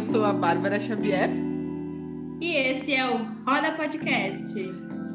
eu sou a Bárbara Xavier. E esse é o Roda Podcast.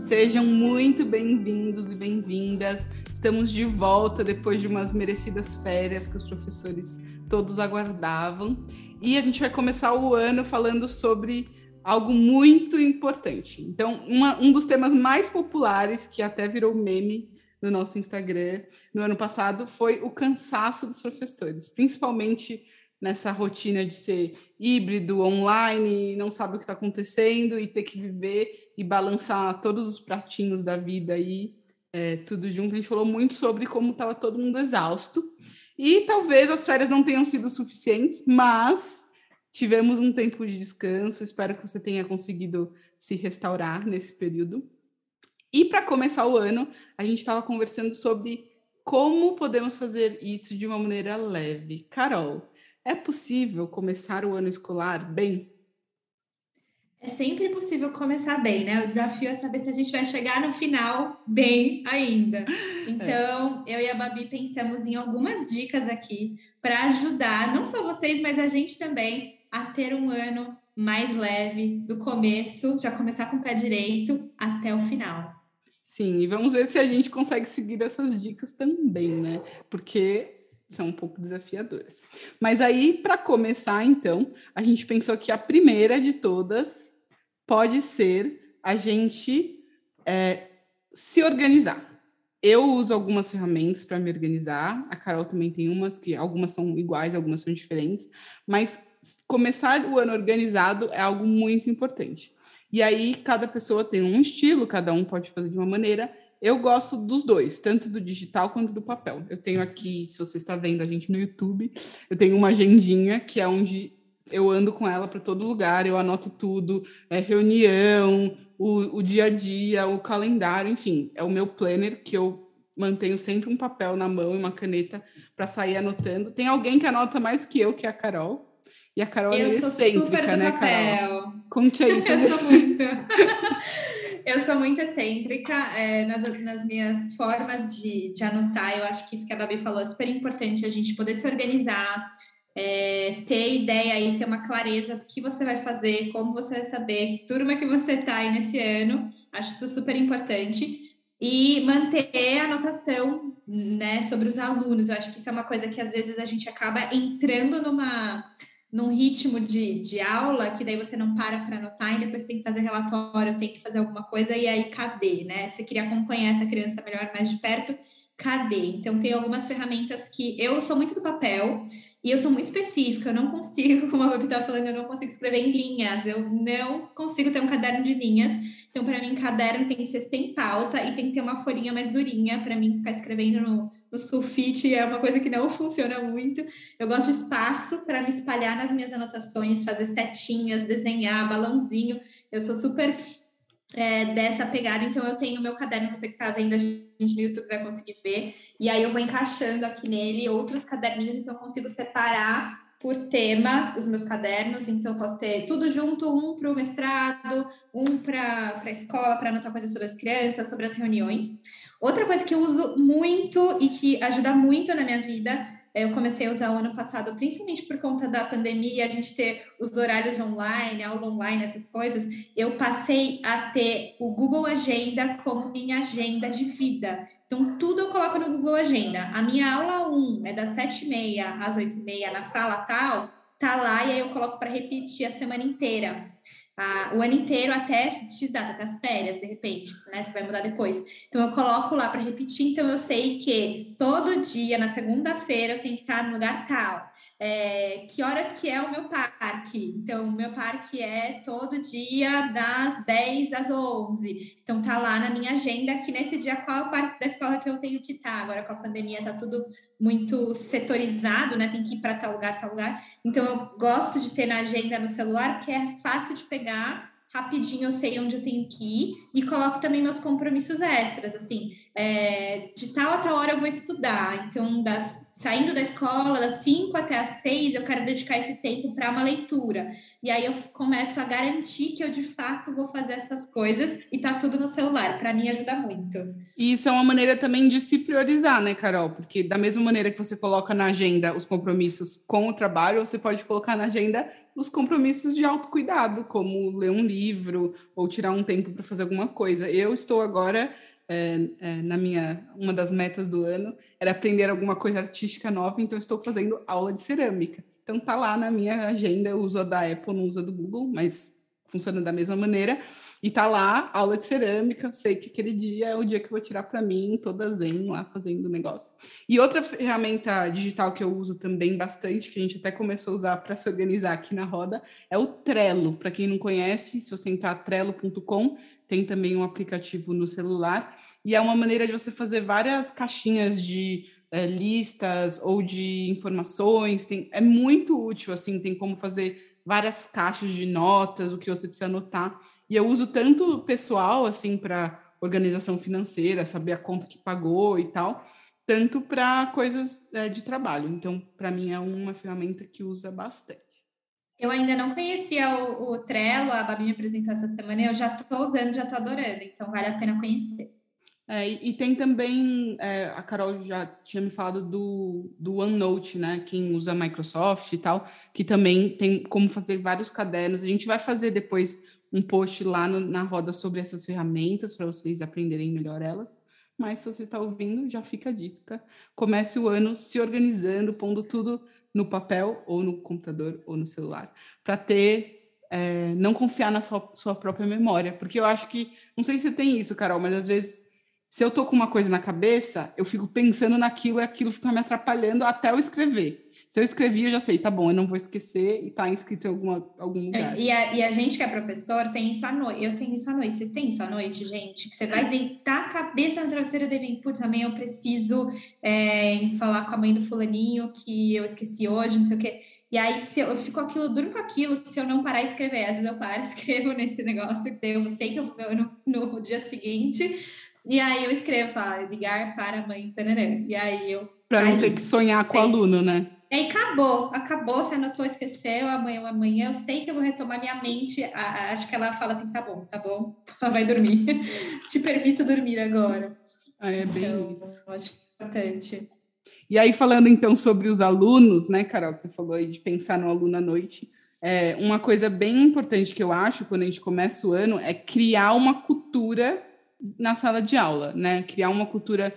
Sejam muito bem-vindos e bem-vindas. Estamos de volta depois de umas merecidas férias que os professores todos aguardavam. E a gente vai começar o ano falando sobre algo muito importante. Então, uma, um dos temas mais populares, que até virou meme no nosso Instagram no ano passado, foi o cansaço dos professores, principalmente nessa rotina de ser híbrido, online, não sabe o que está acontecendo e ter que viver e balançar todos os pratinhos da vida aí, é, tudo junto. A gente falou muito sobre como estava todo mundo exausto. E talvez as férias não tenham sido suficientes, mas tivemos um tempo de descanso. Espero que você tenha conseguido se restaurar nesse período. E para começar o ano, a gente estava conversando sobre como podemos fazer isso de uma maneira leve. Carol, é possível começar o ano escolar bem? É sempre possível começar bem, né? O desafio é saber se a gente vai chegar no final bem ainda. Então, é. eu e a Babi pensamos em algumas dicas aqui para ajudar, não só vocês, mas a gente também, a ter um ano mais leve do começo, já começar com o pé direito até o final. Sim, e vamos ver se a gente consegue seguir essas dicas também, né? Porque são um pouco desafiadoras. Mas aí, para começar, então, a gente pensou que a primeira de todas pode ser a gente é, se organizar. Eu uso algumas ferramentas para me organizar, a Carol também tem umas que algumas são iguais, algumas são diferentes, mas começar o ano organizado é algo muito importante. E aí, cada pessoa tem um estilo, cada um pode fazer de uma maneira, eu gosto dos dois, tanto do digital quanto do papel. Eu tenho aqui, se você está vendo a gente no YouTube, eu tenho uma agendinha que é onde eu ando com ela para todo lugar, eu anoto tudo, é reunião, o, o dia a dia, o calendário, enfim, é o meu planner que eu mantenho sempre um papel na mão e uma caneta para sair anotando. Tem alguém que anota mais que eu, que é a Carol. E a Carol eu é excêntrica, né, papel. Carol? Conte aí. eu sou muito. Eu sou muito excêntrica é, nas, nas, minhas formas de, de, anotar. Eu acho que isso que a Babi falou é super importante, a gente poder se organizar, é, ter ideia e ter uma clareza do que você vai fazer, como você vai saber, que turma que você está aí nesse ano. Acho isso super importante. E manter a anotação né, sobre os alunos. Eu acho que isso é uma coisa que às vezes a gente acaba entrando numa num ritmo de, de aula que daí você não para para anotar e depois tem que fazer relatório, tem que fazer alguma coisa e aí cadê, né? Você queria acompanhar essa criança melhor, mais de perto, cadê? Então tem algumas ferramentas que eu sou muito do papel e eu sou muito específica, eu não consigo, como a Babi estava falando, eu não consigo escrever em linhas, eu não consigo ter um caderno de linhas. Então, para mim, caderno tem que ser sem pauta e tem que ter uma folhinha mais durinha. Para mim, ficar escrevendo no, no sulfite é uma coisa que não funciona muito. Eu gosto de espaço para me espalhar nas minhas anotações, fazer setinhas, desenhar, balãozinho. Eu sou super é, dessa pegada. Então, eu tenho meu caderno, você que está vendo a gente no YouTube vai conseguir ver. E aí, eu vou encaixando aqui nele outros caderninhos, então eu consigo separar por tema os meus cadernos. Então, eu posso ter tudo junto: um para o mestrado, um para a escola, para anotar coisas sobre as crianças, sobre as reuniões. Outra coisa que eu uso muito e que ajuda muito na minha vida eu comecei a usar o ano passado, principalmente por conta da pandemia, a gente ter os horários online, aula online, essas coisas. Eu passei a ter o Google Agenda como minha agenda de vida. Então, tudo eu coloco no Google Agenda. A minha aula 1 é das 7h30 às 8h30 na sala tal, tá lá e aí eu coloco para repetir a semana inteira a, o ano inteiro até X data, até as férias, de repente, né? Você vai mudar depois. Então, eu coloco lá para repetir, então eu sei que todo dia, na segunda-feira, eu tenho que estar no lugar tal é, que horas que é o meu parque. Então, o meu parque é todo dia das 10 às 11. Então, tá lá na minha agenda que nesse dia qual é o parque da escola que eu tenho que estar. Tá. Agora, com a pandemia, tá tudo muito setorizado, né? Tem que ir para tal lugar, tal lugar. Então, eu gosto de ter na agenda no celular, que é fácil de pegar rapidinho eu sei onde eu tenho que ir e coloco também meus compromissos extras, assim, é, de tal a tal hora eu vou estudar, então das saindo da escola, das 5 até as 6, eu quero dedicar esse tempo para uma leitura. E aí eu começo a garantir que eu de fato vou fazer essas coisas e tá tudo no celular. Para mim ajuda muito. E isso é uma maneira também de se priorizar, né, Carol? Porque da mesma maneira que você coloca na agenda os compromissos com o trabalho, você pode colocar na agenda os compromissos de autocuidado, como ler um livro ou tirar um tempo para fazer alguma coisa. Eu estou agora é, é, na minha uma das metas do ano era aprender alguma coisa artística nova, então estou fazendo aula de cerâmica. Então tá lá na minha agenda, eu uso a da Apple, não uso a do Google, mas funciona da mesma maneira. E tá lá, aula de cerâmica, sei que aquele dia é o dia que eu vou tirar para mim, toda zen lá fazendo o negócio. E outra ferramenta digital que eu uso também bastante, que a gente até começou a usar para se organizar aqui na roda, é o Trello. Para quem não conhece, se você entrar trello.com, tem também um aplicativo no celular, e é uma maneira de você fazer várias caixinhas de é, listas ou de informações, tem, é muito útil, assim, tem como fazer várias caixas de notas, o que você precisa anotar, e eu uso tanto pessoal, assim, para organização financeira, saber a conta que pagou e tal, tanto para coisas é, de trabalho. Então, para mim, é uma ferramenta que usa bastante. Eu ainda não conhecia o, o Trello, a Babi me apresentou essa semana, eu já estou usando, já estou adorando, então vale a pena conhecer. É, e, tem também, é, a Carol já tinha me falado do, do OneNote, né? Quem usa Microsoft e tal, que também tem como fazer vários cadernos. A gente vai fazer depois um post lá no, na roda sobre essas ferramentas para vocês aprenderem melhor elas. Mas se você está ouvindo, já fica a dica. Comece o ano se organizando, pondo tudo no papel ou no computador ou no celular, para ter é, não confiar na sua, sua, própria memória, porque eu acho que não sei se você tem isso, Carol, mas às vezes se eu tô com uma coisa na cabeça, eu fico pensando naquilo e aquilo fica me atrapalhando até eu escrever. Se eu escrevi, eu já sei, tá bom, eu não vou esquecer e tá inscrito em alguma, algum é, lugar. E a, e a gente que é professor tem isso à noite. Eu tenho isso à noite. Vocês têm isso à noite, gente? Que você vai deitar a cabeça na travesseira e vem, putz, amanhã eu preciso é, falar com a mãe do fulaninho que eu esqueci hoje, não sei o quê. E aí, se eu, eu fico aquilo, durmo com aquilo, se eu não parar de escrever. Às vezes eu paro, escrevo nesse negócio, eu sei que eu vou no, no dia seguinte. E aí eu escrevo, falo, ligar para a mãe, tanarã. E aí eu... Para não ter que sonhar sei. com o aluno, né? E aí acabou, acabou, você anotou, esqueceu, amanhã, amanhã eu sei que eu vou retomar minha mente. A, a, acho que ela fala assim: tá bom, tá bom, vai dormir. Te permito dormir agora. Ah, é bem então, isso. Acho importante. E aí, falando então sobre os alunos, né, Carol, que você falou aí de pensar no aluno à noite, é, uma coisa bem importante que eu acho quando a gente começa o ano é criar uma cultura na sala de aula, né? Criar uma cultura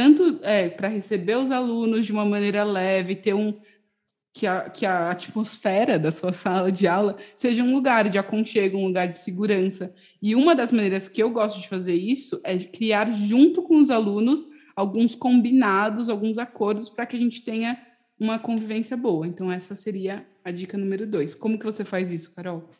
tanto é, para receber os alunos de uma maneira leve, ter um que a, que a atmosfera da sua sala de aula seja um lugar de aconchego, um lugar de segurança. E uma das maneiras que eu gosto de fazer isso é criar junto com os alunos alguns combinados, alguns acordos para que a gente tenha uma convivência boa. Então essa seria a dica número dois. Como que você faz isso, Carol?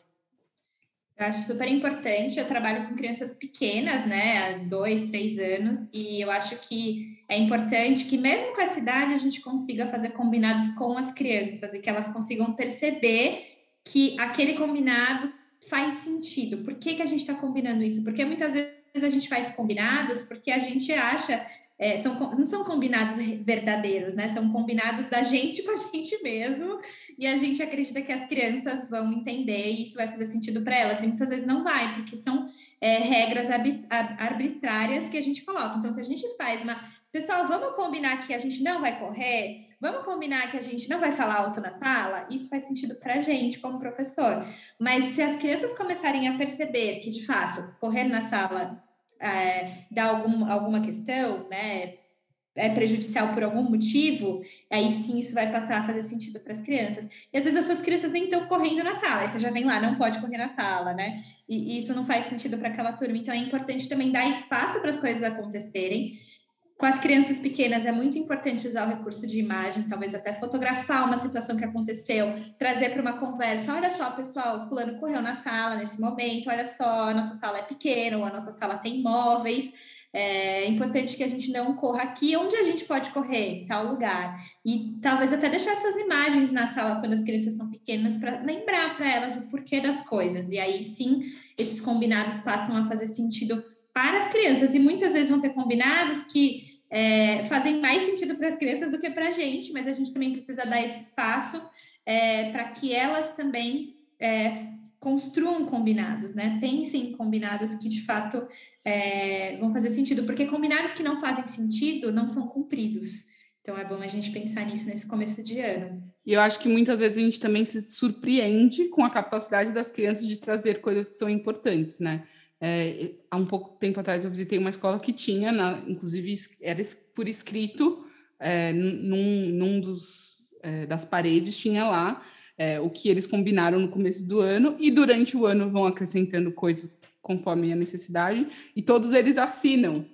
Eu acho super importante. Eu trabalho com crianças pequenas, né, há dois, três anos, e eu acho que é importante que, mesmo com essa idade, a gente consiga fazer combinados com as crianças e que elas consigam perceber que aquele combinado faz sentido. Por que, que a gente está combinando isso? Porque muitas vezes a gente faz combinados porque a gente acha é, são, não são combinados verdadeiros, né? São combinados da gente com a gente mesmo, e a gente acredita que as crianças vão entender e isso vai fazer sentido para elas, e muitas vezes não vai, porque são é, regras arbitrárias que a gente coloca. Então, se a gente faz uma. Pessoal, vamos combinar que a gente não vai correr? Vamos combinar que a gente não vai falar alto na sala? Isso faz sentido para a gente, como professor. Mas se as crianças começarem a perceber que, de fato, correr na sala é, dá algum, alguma questão, né, é prejudicial por algum motivo, aí sim isso vai passar a fazer sentido para as crianças. E às vezes as suas crianças nem estão correndo na sala, aí você já vem lá, não pode correr na sala, né? E, e isso não faz sentido para aquela turma. Então é importante também dar espaço para as coisas acontecerem com as crianças pequenas é muito importante usar o recurso de imagem, talvez até fotografar uma situação que aconteceu, trazer para uma conversa. Olha só, pessoal, fulano correu na sala nesse momento, olha só, a nossa sala é pequena, ou a nossa sala tem móveis. É importante que a gente não corra aqui, onde a gente pode correr, em tal lugar. E talvez até deixar essas imagens na sala quando as crianças são pequenas, para lembrar para elas o porquê das coisas. E aí sim, esses combinados passam a fazer sentido para as crianças. E muitas vezes vão ter combinados que é, fazem mais sentido para as crianças do que para a gente, mas a gente também precisa dar esse espaço é, para que elas também é, construam combinados, né? Pensem em combinados que de fato é, vão fazer sentido, porque combinados que não fazem sentido não são cumpridos. Então é bom a gente pensar nisso nesse começo de ano. E eu acho que muitas vezes a gente também se surpreende com a capacidade das crianças de trazer coisas que são importantes, né? É, há um pouco tempo atrás eu visitei uma escola que tinha, na, inclusive era por escrito, é, num, num dos, é, das paredes tinha lá é, o que eles combinaram no começo do ano, e durante o ano vão acrescentando coisas conforme a necessidade, e todos eles assinam.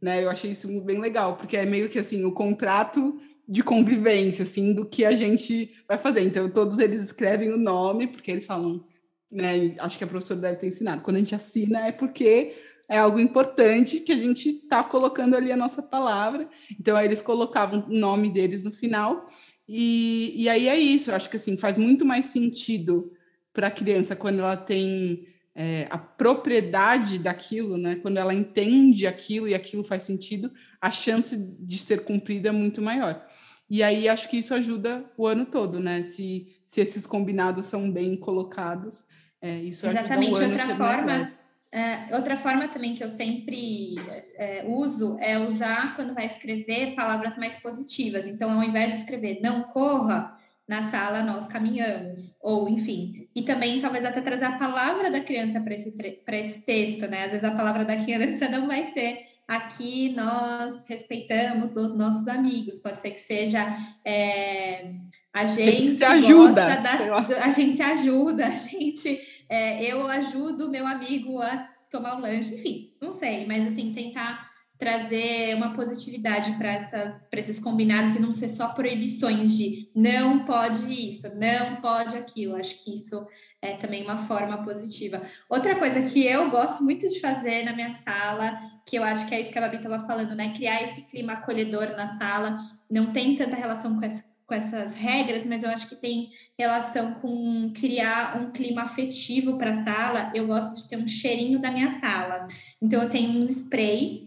Né? Eu achei isso bem legal, porque é meio que assim, o contrato de convivência, assim, do que a gente vai fazer. Então, todos eles escrevem o nome, porque eles falam, né? Acho que a professora deve ter ensinado. Quando a gente assina é porque é algo importante que a gente está colocando ali a nossa palavra. Então, aí eles colocavam o nome deles no final e, e aí é isso, eu acho que assim, faz muito mais sentido para a criança quando ela tem é, a propriedade daquilo, né? quando ela entende aquilo e aquilo faz sentido, a chance de ser cumprida é muito maior. E aí acho que isso ajuda o ano todo, né? Se, se esses combinados são bem colocados, é, isso Exatamente. outra forma. É, outra forma também que eu sempre é, uso é usar quando vai escrever palavras mais positivas. Então, ao invés de escrever não corra, na sala nós caminhamos, ou enfim. E também talvez até trazer a palavra da criança para esse, esse texto, né? Às vezes a palavra da criança não vai ser aqui nós respeitamos os nossos amigos, pode ser que seja é, a gente ajuda. Da, a gente se ajuda, a gente é, eu ajudo meu amigo a tomar um lanche, enfim, não sei, mas assim, tentar trazer uma positividade para esses combinados e não ser só proibições de não pode isso, não pode aquilo. Acho que isso é também uma forma positiva. Outra coisa que eu gosto muito de fazer na minha sala, que eu acho que é isso que a Babi estava falando, né? Criar esse clima acolhedor na sala, não tem tanta relação com essa com essas regras, mas eu acho que tem relação com criar um clima afetivo para a sala. Eu gosto de ter um cheirinho da minha sala. Então eu tenho um spray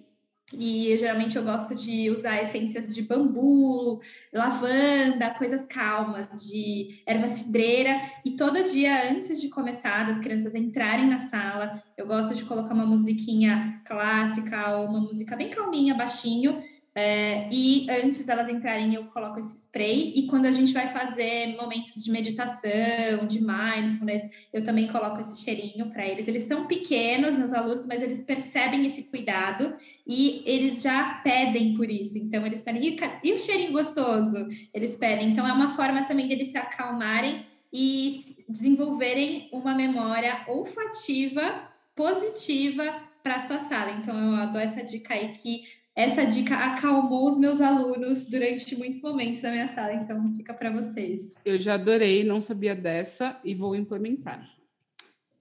e geralmente eu gosto de usar essências de bambu, lavanda, coisas calmas, de erva cidreira. E todo dia, antes de começar, das crianças entrarem na sala, eu gosto de colocar uma musiquinha clássica ou uma música bem calminha, baixinho, é, e antes delas entrarem, eu coloco esse spray. E quando a gente vai fazer momentos de meditação, de mindfulness, eu também coloco esse cheirinho para eles. Eles são pequenos, meus alunos, mas eles percebem esse cuidado e eles já pedem por isso. Então, eles pedem, e, o cheirinho gostoso? Eles pedem. Então, é uma forma também deles se acalmarem e desenvolverem uma memória olfativa positiva para a sua sala. Então, eu dou essa dica aí que essa dica acalmou os meus alunos durante muitos momentos da minha sala, então fica para vocês. Eu já adorei, não sabia dessa e vou implementar.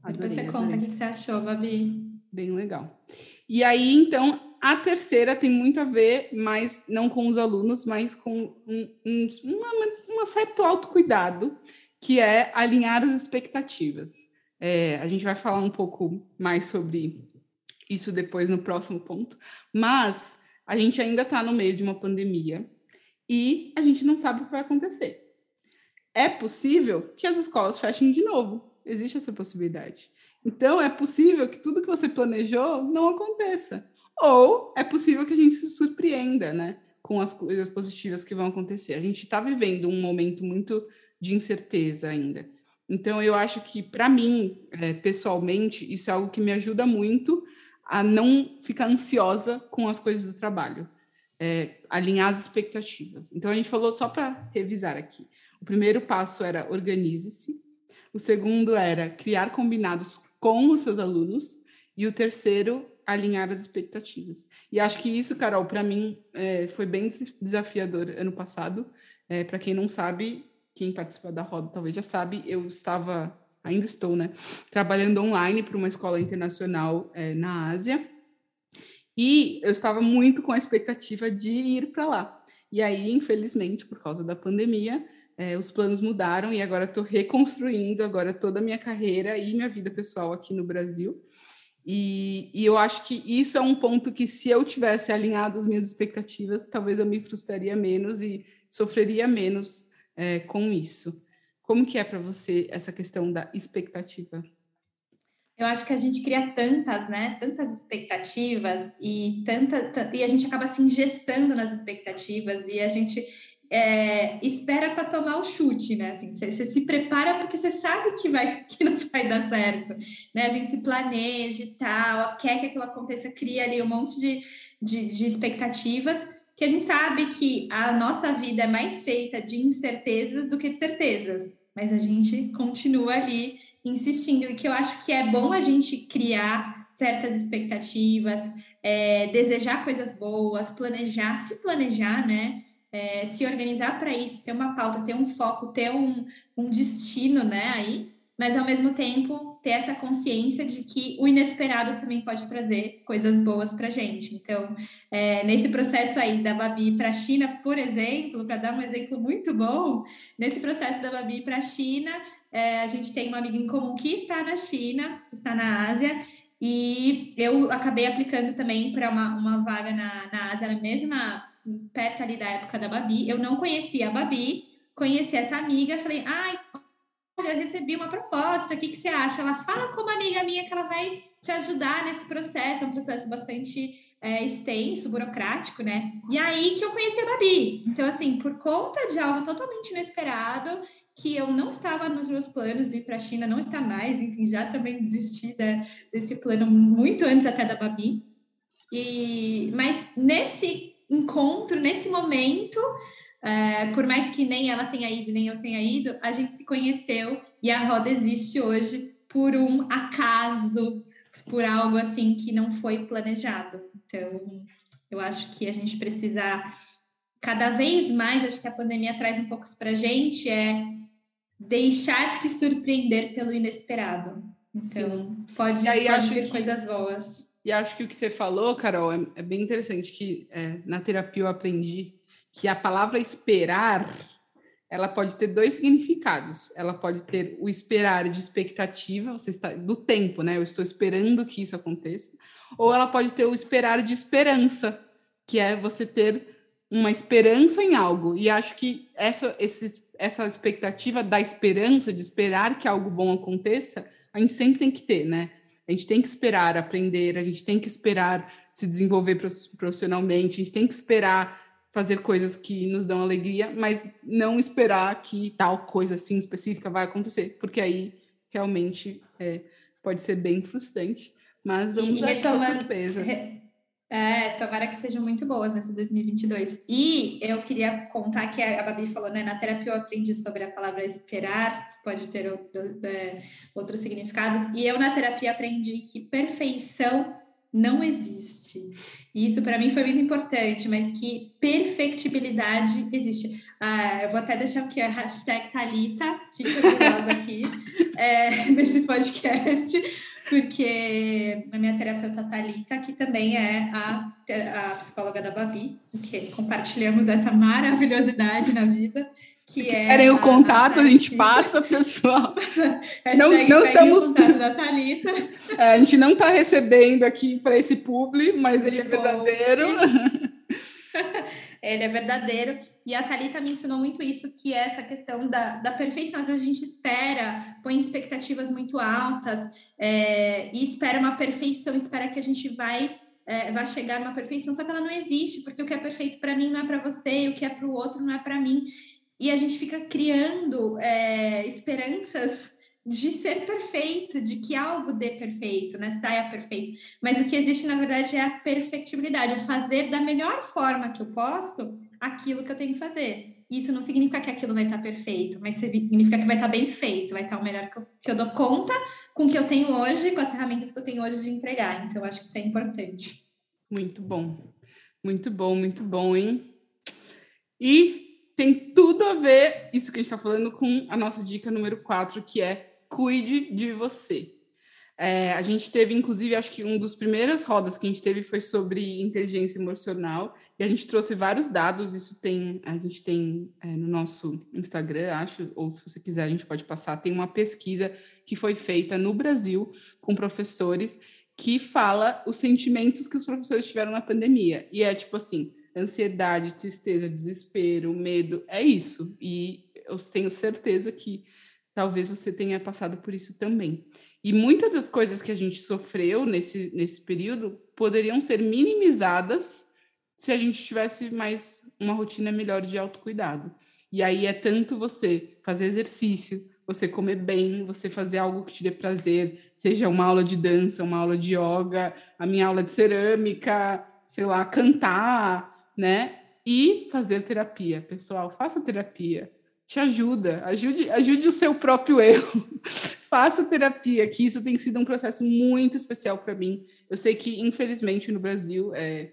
Adorei, Depois você conta o que você achou, Babi. Bem legal. E aí, então, a terceira tem muito a ver, mas não com os alunos, mas com um, um, uma, um certo autocuidado, que é alinhar as expectativas. É, a gente vai falar um pouco mais sobre isso depois no próximo ponto, mas a gente ainda está no meio de uma pandemia e a gente não sabe o que vai acontecer. É possível que as escolas fechem de novo. Existe essa possibilidade. Então, é possível que tudo que você planejou não aconteça. Ou é possível que a gente se surpreenda, né? Com as coisas positivas que vão acontecer. A gente está vivendo um momento muito de incerteza ainda. Então, eu acho que, para mim, é, pessoalmente, isso é algo que me ajuda muito a não ficar ansiosa com as coisas do trabalho, é, alinhar as expectativas. Então, a gente falou só para revisar aqui. O primeiro passo era organize-se, o segundo era criar combinados com os seus alunos, e o terceiro, alinhar as expectativas. E acho que isso, Carol, para mim, é, foi bem desafiador ano passado. É, para quem não sabe, quem participou da roda talvez já sabe, eu estava ainda estou, né, trabalhando online para uma escola internacional é, na Ásia. E eu estava muito com a expectativa de ir para lá. E aí, infelizmente, por causa da pandemia, é, os planos mudaram e agora estou reconstruindo agora toda a minha carreira e minha vida pessoal aqui no Brasil. E, e, eu acho que isso é um ponto que, se eu tivesse alinhado as minhas expectativas, talvez eu me frustraria menos e sofreria menos é, com isso. Como que é para você essa questão da expectativa? Eu acho que a gente cria tantas, né? Tantas expectativas e tanta e a gente acaba se engessando nas expectativas e a gente é, espera para tomar o chute, né? Assim, você, se prepara porque você sabe que vai que não vai dar certo, né? A gente se planeja e tal, quer que aquilo aconteça, cria ali um monte de, de, de expectativas que a gente sabe que a nossa vida é mais feita de incertezas do que de certezas, mas a gente continua ali insistindo, e que eu acho que é bom a gente criar certas expectativas, é, desejar coisas boas, planejar, se planejar, né? É, se organizar para isso, ter uma pauta, ter um foco, ter um, um destino, né? Aí, mas ao mesmo tempo ter essa consciência de que o inesperado também pode trazer coisas boas para gente. Então, é, nesse processo aí da Babi para a China, por exemplo, para dar um exemplo muito bom, nesse processo da Babi para a China, é, a gente tem uma amiga em comum que está na China, está na Ásia, e eu acabei aplicando também para uma, uma vaga na, na Ásia, mesma perto ali da época da Babi. Eu não conhecia a Babi, conheci essa amiga, falei, ai, olha, recebi uma proposta, o que, que você acha? Ela fala com uma amiga minha que ela vai te ajudar nesse processo, é um processo bastante é, extenso, burocrático, né? E aí que eu conheci a Babi. Então, assim, por conta de algo totalmente inesperado, que eu não estava nos meus planos ir para a China, não está mais, enfim, já também desisti da, desse plano muito antes até da Babi. E, mas nesse encontro, nesse momento, é, por mais que nem ela tenha ido, nem eu tenha ido, a gente se conheceu e a roda existe hoje por um acaso, por algo assim que não foi planejado. Então, eu acho que a gente precisa cada vez mais, acho que a pandemia traz um pouco isso para a gente, é deixar se surpreender pelo inesperado. Então, Sim. pode, e aí, pode vir que, coisas boas. E acho que o que você falou, Carol, é, é bem interessante que é, na terapia eu aprendi que a palavra esperar ela pode ter dois significados. Ela pode ter o esperar de expectativa, você está do tempo, né? Eu estou esperando que isso aconteça. Ou ela pode ter o esperar de esperança, que é você ter uma esperança em algo. E acho que essa, esse, essa expectativa da esperança, de esperar que algo bom aconteça, a gente sempre tem que ter, né? A gente tem que esperar aprender, a gente tem que esperar se desenvolver profissionalmente, a gente tem que esperar fazer coisas que nos dão alegria, mas não esperar que tal coisa assim específica vai acontecer, porque aí realmente é, pode ser bem frustrante. Mas vamos ver as surpresas. É, tomara que sejam muito boas nesse 2022. E eu queria contar que a Babi falou, né? Na terapia eu aprendi sobre a palavra esperar, que pode ter outro, é, outros significados. E eu na terapia aprendi que perfeição não existe. E isso para mim foi muito importante, mas que perfectibilidade existe. Ah, eu vou até deixar aqui a hashtag Thalita, fica orgulhosa aqui, é, nesse podcast, porque a minha terapeuta Thalita, que também é a, a psicóloga da Babi, que compartilhamos essa maravilhosidade na vida. Que é querem o contato, a, a, gente passa, pessoal. não, não estamos. da Thalita. É, a gente não está recebendo aqui para esse publi, mas ele é verdadeiro. ele é verdadeiro. E a Thalita me ensinou muito isso, que é essa questão da, da perfeição. Às vezes a gente espera, põe expectativas muito altas é, e espera uma perfeição, espera que a gente vai, é, vai chegar numa perfeição, só que ela não existe, porque o que é perfeito para mim não é para você, e o que é para o outro não é para mim. E a gente fica criando é, esperanças de ser perfeito, de que algo dê perfeito, né? Saia perfeito. Mas o que existe, na verdade, é a perfectibilidade, é fazer da melhor forma que eu posso aquilo que eu tenho que fazer. Isso não significa que aquilo vai estar perfeito, mas significa que vai estar bem feito, vai estar o melhor que eu, que eu dou conta com o que eu tenho hoje, com as ferramentas que eu tenho hoje de entregar. Então, acho que isso é importante. Muito bom. Muito bom, muito bom, hein? E tem tudo a ver isso que a gente está falando com a nossa dica número 4, que é cuide de você. É, a gente teve, inclusive, acho que um dos primeiras rodas que a gente teve foi sobre inteligência emocional, e a gente trouxe vários dados, isso tem, a gente tem é, no nosso Instagram, acho, ou se você quiser, a gente pode passar, tem uma pesquisa que foi feita no Brasil com professores que fala os sentimentos que os professores tiveram na pandemia. E é tipo assim, ansiedade, tristeza, desespero, medo, é isso. E eu tenho certeza que talvez você tenha passado por isso também. E muitas das coisas que a gente sofreu nesse, nesse período poderiam ser minimizadas se a gente tivesse mais uma rotina melhor de autocuidado. E aí é tanto você fazer exercício, você comer bem, você fazer algo que te dê prazer, seja uma aula de dança, uma aula de yoga, a minha aula de cerâmica, sei lá, cantar, né? E fazer terapia. Pessoal, faça terapia. Te ajuda, ajude, ajude o seu próprio erro. faça terapia, que isso tem sido um processo muito especial para mim. Eu sei que, infelizmente, no Brasil, é,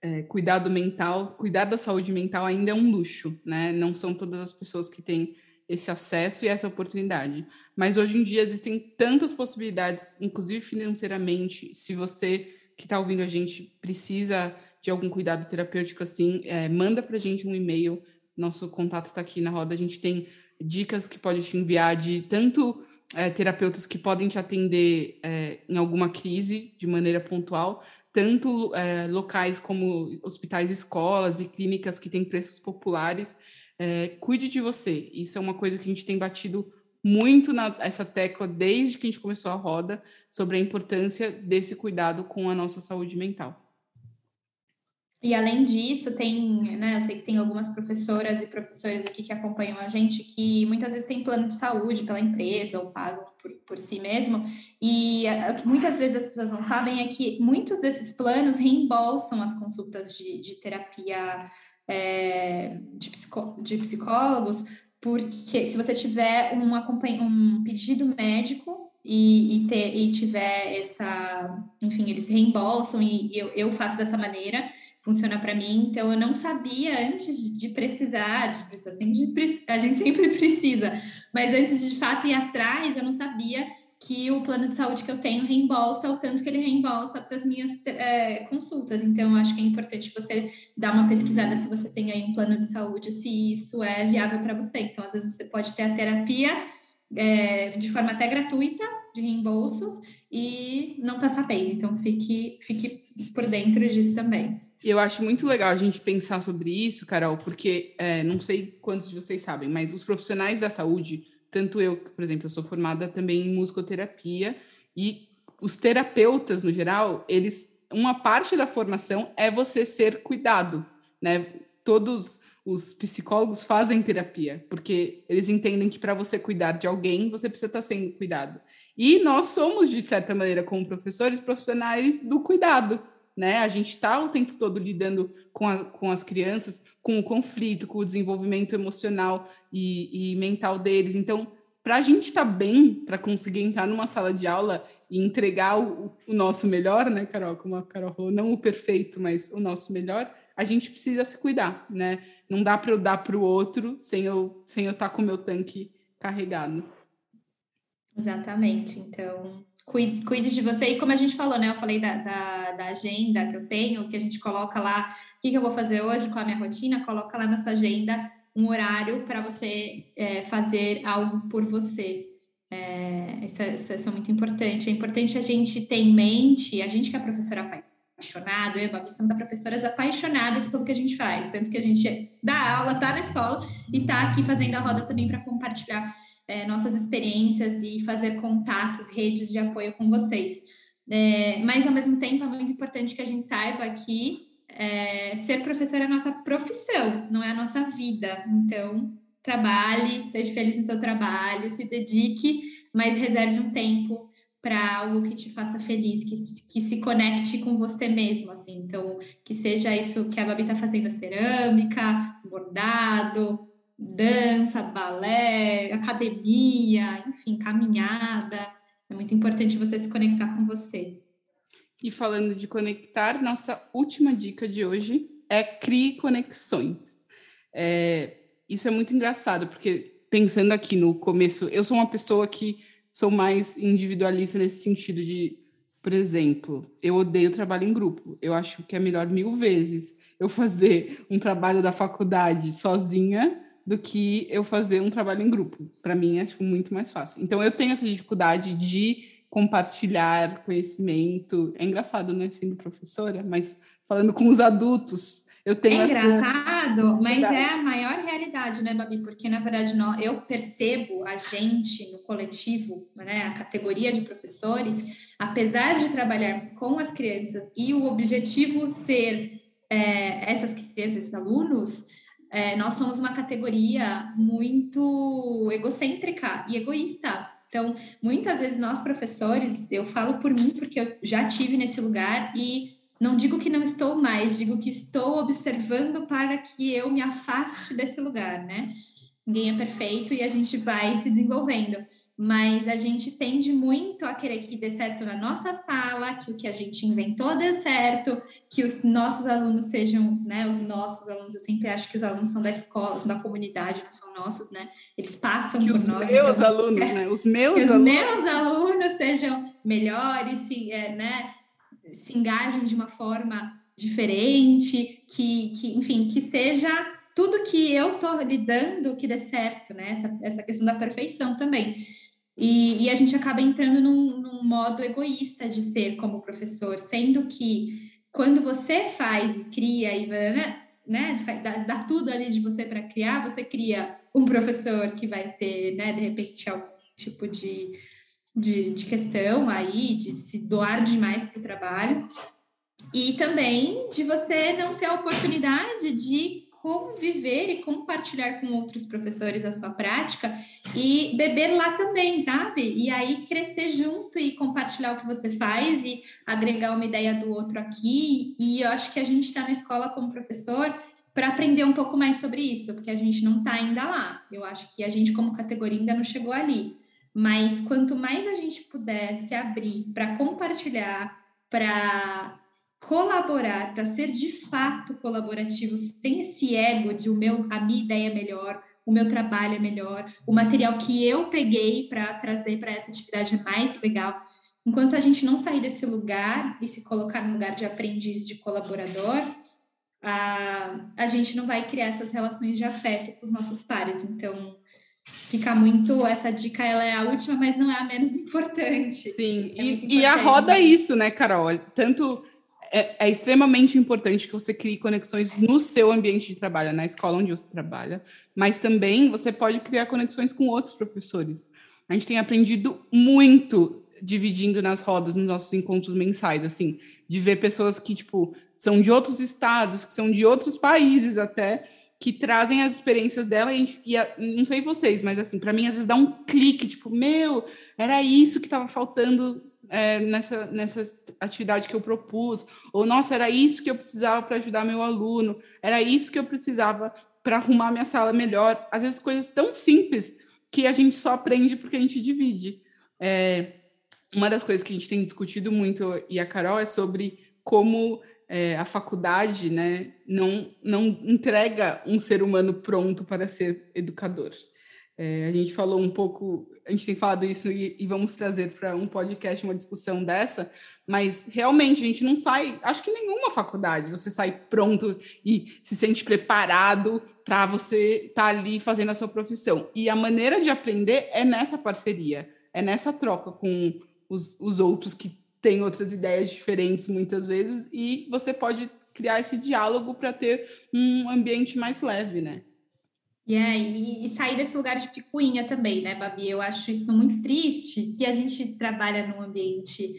é, cuidado mental, cuidar da saúde mental ainda é um luxo, né? Não são todas as pessoas que têm esse acesso e essa oportunidade. Mas hoje em dia existem tantas possibilidades, inclusive financeiramente, se você que está ouvindo a gente precisa de algum cuidado terapêutico assim, é, manda para gente um e-mail. Nosso contato está aqui na roda. A gente tem dicas que pode te enviar de tanto é, terapeutas que podem te atender é, em alguma crise de maneira pontual, tanto é, locais como hospitais, escolas e clínicas que têm preços populares é, cuide de você. Isso é uma coisa que a gente tem batido muito nessa tecla desde que a gente começou a roda sobre a importância desse cuidado com a nossa saúde mental. E além disso, tem, né, eu sei que tem algumas professoras e professores aqui que acompanham a gente que muitas vezes têm plano de saúde pela empresa ou pagam por, por si mesmo. E que muitas vezes as pessoas não sabem é que muitos desses planos reembolsam as consultas de, de terapia é, de, psicó de psicólogos, porque se você tiver um, um pedido médico e, e, ter, e tiver essa, enfim, eles reembolsam e, e eu, eu faço dessa maneira, funciona para mim. Então, eu não sabia antes de, precisar, de precisar, a gente sempre precisa, mas antes de, de fato ir atrás, eu não sabia que o plano de saúde que eu tenho reembolsa o tanto que ele reembolsa para as minhas é, consultas. Então, acho que é importante você dar uma pesquisada se você tem aí um plano de saúde, se isso é viável para você. Então, às vezes você pode ter a terapia é, de forma até gratuita, de reembolsos, e não está sabendo. Então, fique, fique por dentro disso também. Eu acho muito legal a gente pensar sobre isso, Carol, porque é, não sei quantos de vocês sabem, mas os profissionais da saúde tanto eu, por exemplo, eu sou formada também em musicoterapia e os terapeutas, no geral, eles uma parte da formação é você ser cuidado, né? Todos os psicólogos fazem terapia, porque eles entendem que para você cuidar de alguém, você precisa estar sendo cuidado. E nós somos, de certa maneira, como professores, profissionais do cuidado né? A gente está o tempo todo lidando com, a, com as crianças, com o conflito, com o desenvolvimento emocional e, e mental deles. Então, para a gente estar tá bem, para conseguir entrar numa sala de aula e entregar o, o, nosso melhor, né, Carol? Como a Carol falou, não o perfeito, mas o nosso melhor, a gente precisa se cuidar, né? Não dá para eu dar para o outro sem eu sem eu estar tá com o meu tanque carregado. Exatamente. Então, cuide, cuide de você. E como a gente falou, né? Eu falei da, da, da agenda que eu tenho, que a gente coloca lá, o que, que eu vou fazer hoje, com a minha rotina, coloca lá na sua agenda um horário para você é, fazer algo por você. É, isso, é, isso, é, muito importante. É importante a gente ter em mente, a gente que é professora apaixonada, eu e a Babi somos professoras apaixonadas pelo que a gente faz, tanto que a gente dá aula, tá na escola e tá aqui fazendo a roda também para compartilhar é, nossas experiências e fazer contatos, redes de apoio com vocês. É, mas, ao mesmo tempo, é muito importante que a gente saiba que é, ser professor é a nossa profissão, não é a nossa vida. Então, trabalhe, seja feliz no seu trabalho, se dedique, mas reserve um tempo para algo que te faça feliz, que, que se conecte com você mesmo, assim. Então, que seja isso que a Babi está fazendo, cerâmica, bordado, dança, balé, academia, enfim, caminhada. É muito importante você se conectar com você. E falando de conectar, nossa última dica de hoje é crie conexões. É, isso é muito engraçado, porque pensando aqui no começo, eu sou uma pessoa que sou mais individualista nesse sentido de, por exemplo, eu odeio trabalho em grupo. Eu acho que é melhor mil vezes eu fazer um trabalho da faculdade sozinha do que eu fazer um trabalho em grupo. Para mim é tipo, muito mais fácil. Então eu tenho essa dificuldade de compartilhar conhecimento. É engraçado, né, sendo professora, mas falando com os adultos, eu tenho é engraçado, essa... mas é a maior realidade, né, Babi? Porque, na verdade, eu percebo a gente no coletivo, né, a categoria de professores, apesar de trabalharmos com as crianças e o objetivo ser é, essas crianças, esses alunos, é, nós somos uma categoria muito egocêntrica e egoísta. Então, muitas vezes nós professores, eu falo por mim porque eu já tive nesse lugar e não digo que não estou mais, digo que estou observando para que eu me afaste desse lugar, né? Ninguém é perfeito e a gente vai se desenvolvendo, mas a gente tende muito a querer que dê certo na nossa sala, que o que a gente inventou dê certo, que os nossos alunos sejam, né? Os nossos alunos, eu sempre acho que os alunos são da escola, são da comunidade, não são nossos, né? Eles passam que por os nós. Meus então, alunos, é, né? Os meus que alunos. Os meus alunos sejam melhores, se, é, né? Se engajem de uma forma diferente, que, que enfim, que seja tudo que eu estou lidando que dê certo, né? Essa, essa questão da perfeição também. E, e a gente acaba entrando num, num, modo egoísta de ser como professor, sendo que quando você faz cria e né, né dá, dá tudo ali de você para criar, você cria um professor que vai ter, né, de repente, algum tipo de de, de questão aí, de se doar demais para o trabalho, e também de você não ter a oportunidade de conviver e compartilhar com outros professores a sua prática e beber lá também, sabe? E aí crescer junto e compartilhar o que você faz e agregar uma ideia do outro aqui. E eu acho que a gente está na escola como professor para aprender um pouco mais sobre isso, porque a gente não está ainda lá. Eu acho que a gente, como categoria, ainda não chegou ali. Mas quanto mais a gente puder se abrir para compartilhar, para colaborar, para ser de fato colaborativo, sem esse ego de o meu, a minha ideia é melhor, o meu trabalho é melhor, o material que eu peguei para trazer para essa atividade é mais legal. Enquanto a gente não sair desse lugar e se colocar no lugar de aprendiz, de colaborador, a, a gente não vai criar essas relações de afeto com os nossos pares. Então, fica muito. Essa dica ela é a última, mas não é a menos importante. Sim, é e, importante. e, a roda é isso, né, Carol? Tanto é, é, extremamente importante que você crie conexões no seu ambiente de trabalho, na escola onde você trabalha, mas também você pode criar conexões com outros professores. A gente tem aprendido muito dividindo nas rodas nos nossos encontros mensais, assim, de ver pessoas que, tipo, são de outros estados, que são de outros países até, que trazem as experiências dela e, e a, não sei vocês, mas assim, para mim às vezes dá um clique, tipo, meu, era isso que estava faltando é, nessa, nessa atividade que eu propus, ou nossa, era isso que eu precisava para ajudar meu aluno, era isso que eu precisava para arrumar minha sala melhor. Às vezes coisas tão simples que a gente só aprende porque a gente divide. É, uma das coisas que a gente tem discutido muito, e a Carol, é sobre como é, a faculdade né, não, não entrega um ser humano pronto para ser educador. É, a gente falou um pouco, a gente tem falado isso e, e vamos trazer para um podcast uma discussão dessa, mas realmente a gente não sai, acho que nenhuma faculdade você sai pronto e se sente preparado para você estar tá ali fazendo a sua profissão. E a maneira de aprender é nessa parceria, é nessa troca com os, os outros que tem outras ideias diferentes muitas vezes e você pode criar esse diálogo para ter um ambiente mais leve, né? Yeah, e, e sair desse lugar de picuinha também, né, Babi? Eu acho isso muito triste, que a gente trabalha num ambiente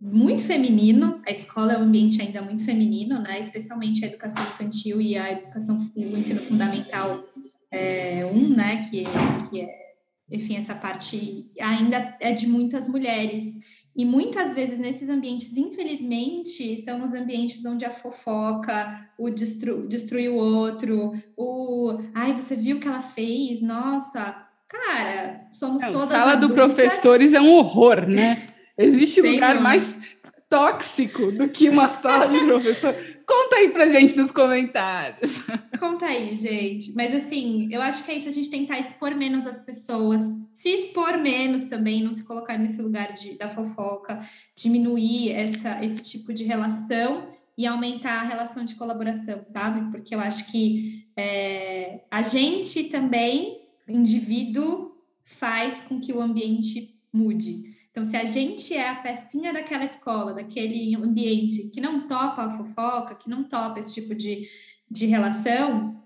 muito feminino, a escola é um ambiente ainda muito feminino, né? Especialmente a educação infantil e a educação, o ensino fundamental é, um, né? Que, que é, enfim, essa parte ainda é de muitas mulheres. E muitas vezes nesses ambientes, infelizmente, são os ambientes onde a fofoca, o destru destruir o outro, o ai, você viu o que ela fez? Nossa, cara, somos é, todas. A sala adultas. do professores é um horror, né? Existe lugar mais tóxico do que uma sala de professor. Conta aí pra gente nos comentários. Conta aí, gente. Mas assim, eu acho que é isso, a gente tentar expor menos as pessoas, se expor menos também, não se colocar nesse lugar de, da fofoca, diminuir essa, esse tipo de relação e aumentar a relação de colaboração, sabe? Porque eu acho que é, a gente também, indivíduo, faz com que o ambiente mude. Então, se a gente é a pecinha daquela escola, daquele ambiente que não topa a fofoca, que não topa esse tipo de, de relação,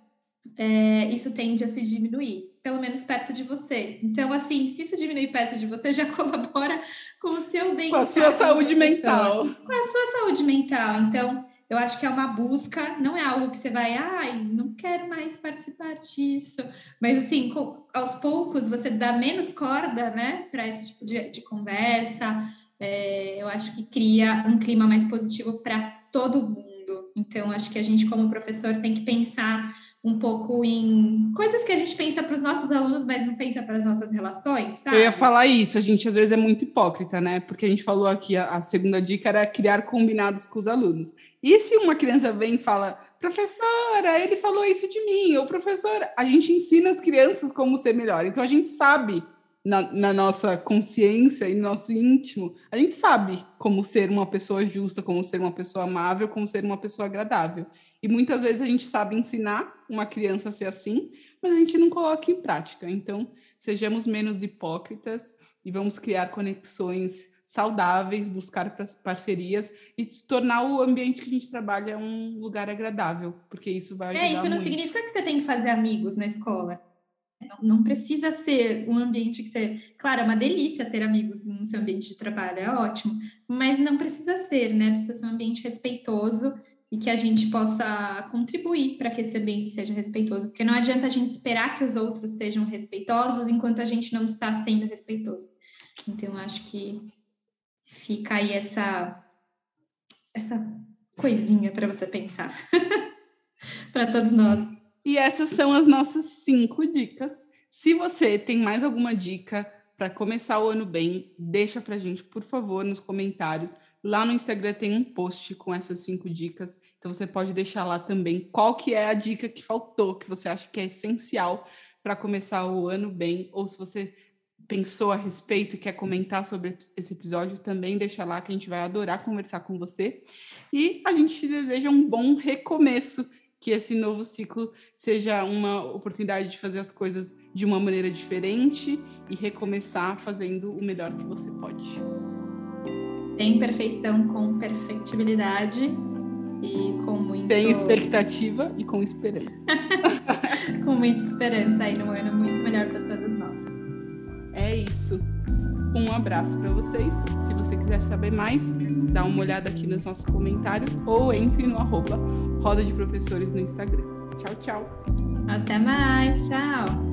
é, isso tende a se diminuir, pelo menos perto de você. Então, assim, se isso diminuir perto de você, já colabora com o seu bem-estar. Com a sua saúde mental. Com a sua saúde mental. Então, eu acho que é uma busca, não é algo que você vai, ai, não quero mais participar disso. Mas, assim, com, aos poucos, você dá menos corda, né, para esse tipo de, de conversa. É, eu acho que cria um clima mais positivo para todo mundo. Então, acho que a gente, como professor, tem que pensar um pouco em coisas que a gente pensa para os nossos alunos, mas não pensa para as nossas relações, sabe? Eu ia falar isso, a gente às vezes é muito hipócrita, né? Porque a gente falou aqui, a, a segunda dica era criar combinados com os alunos. E se uma criança vem e fala, professora, ele falou isso de mim, ou professora, a gente ensina as crianças como ser melhor. Então a gente sabe na, na, nossa consciência e no nosso íntimo, a gente sabe como ser uma pessoa justa, como ser uma pessoa amável, como ser uma pessoa agradável. E muitas vezes a gente sabe ensinar uma criança a ser assim, mas a gente não coloca em prática. Então, sejamos menos hipócritas e vamos criar conexões saudáveis, buscar parcerias e tornar o ambiente que a gente trabalha um lugar agradável, porque isso vai ajudar É, isso não muito. significa que você tem que fazer amigos na escola. Não, não precisa ser um ambiente que você. Claro, é uma delícia ter amigos no seu ambiente de trabalho, é ótimo, mas não precisa ser, né? Precisa ser um ambiente respeitoso e que a gente possa contribuir para que esse ambiente seja respeitoso, porque não adianta a gente esperar que os outros sejam respeitosos enquanto a gente não está sendo respeitoso. Então, acho que fica aí essa, essa coisinha para você pensar, para todos nós. E essas são as nossas cinco dicas. Se você tem mais alguma dica para começar o ano bem, deixa para a gente, por favor, nos comentários. Lá no Instagram tem um post com essas cinco dicas, então você pode deixar lá também qual que é a dica que faltou, que você acha que é essencial para começar o ano bem, ou se você pensou a respeito e quer comentar sobre esse episódio, também deixa lá que a gente vai adorar conversar com você. E a gente te deseja um bom recomeço, que esse novo ciclo seja uma oportunidade de fazer as coisas de uma maneira diferente e recomeçar fazendo o melhor que você pode. Sem perfeição, com perfectibilidade e com muito. Sem expectativa e com esperança. com muita esperança aí no ano muito melhor para todos nós. É isso. Um abraço para vocês. Se você quiser saber mais, dá uma olhada aqui nos nossos comentários ou entre no arroba Roda de Professores no Instagram. Tchau, tchau. Até mais. Tchau.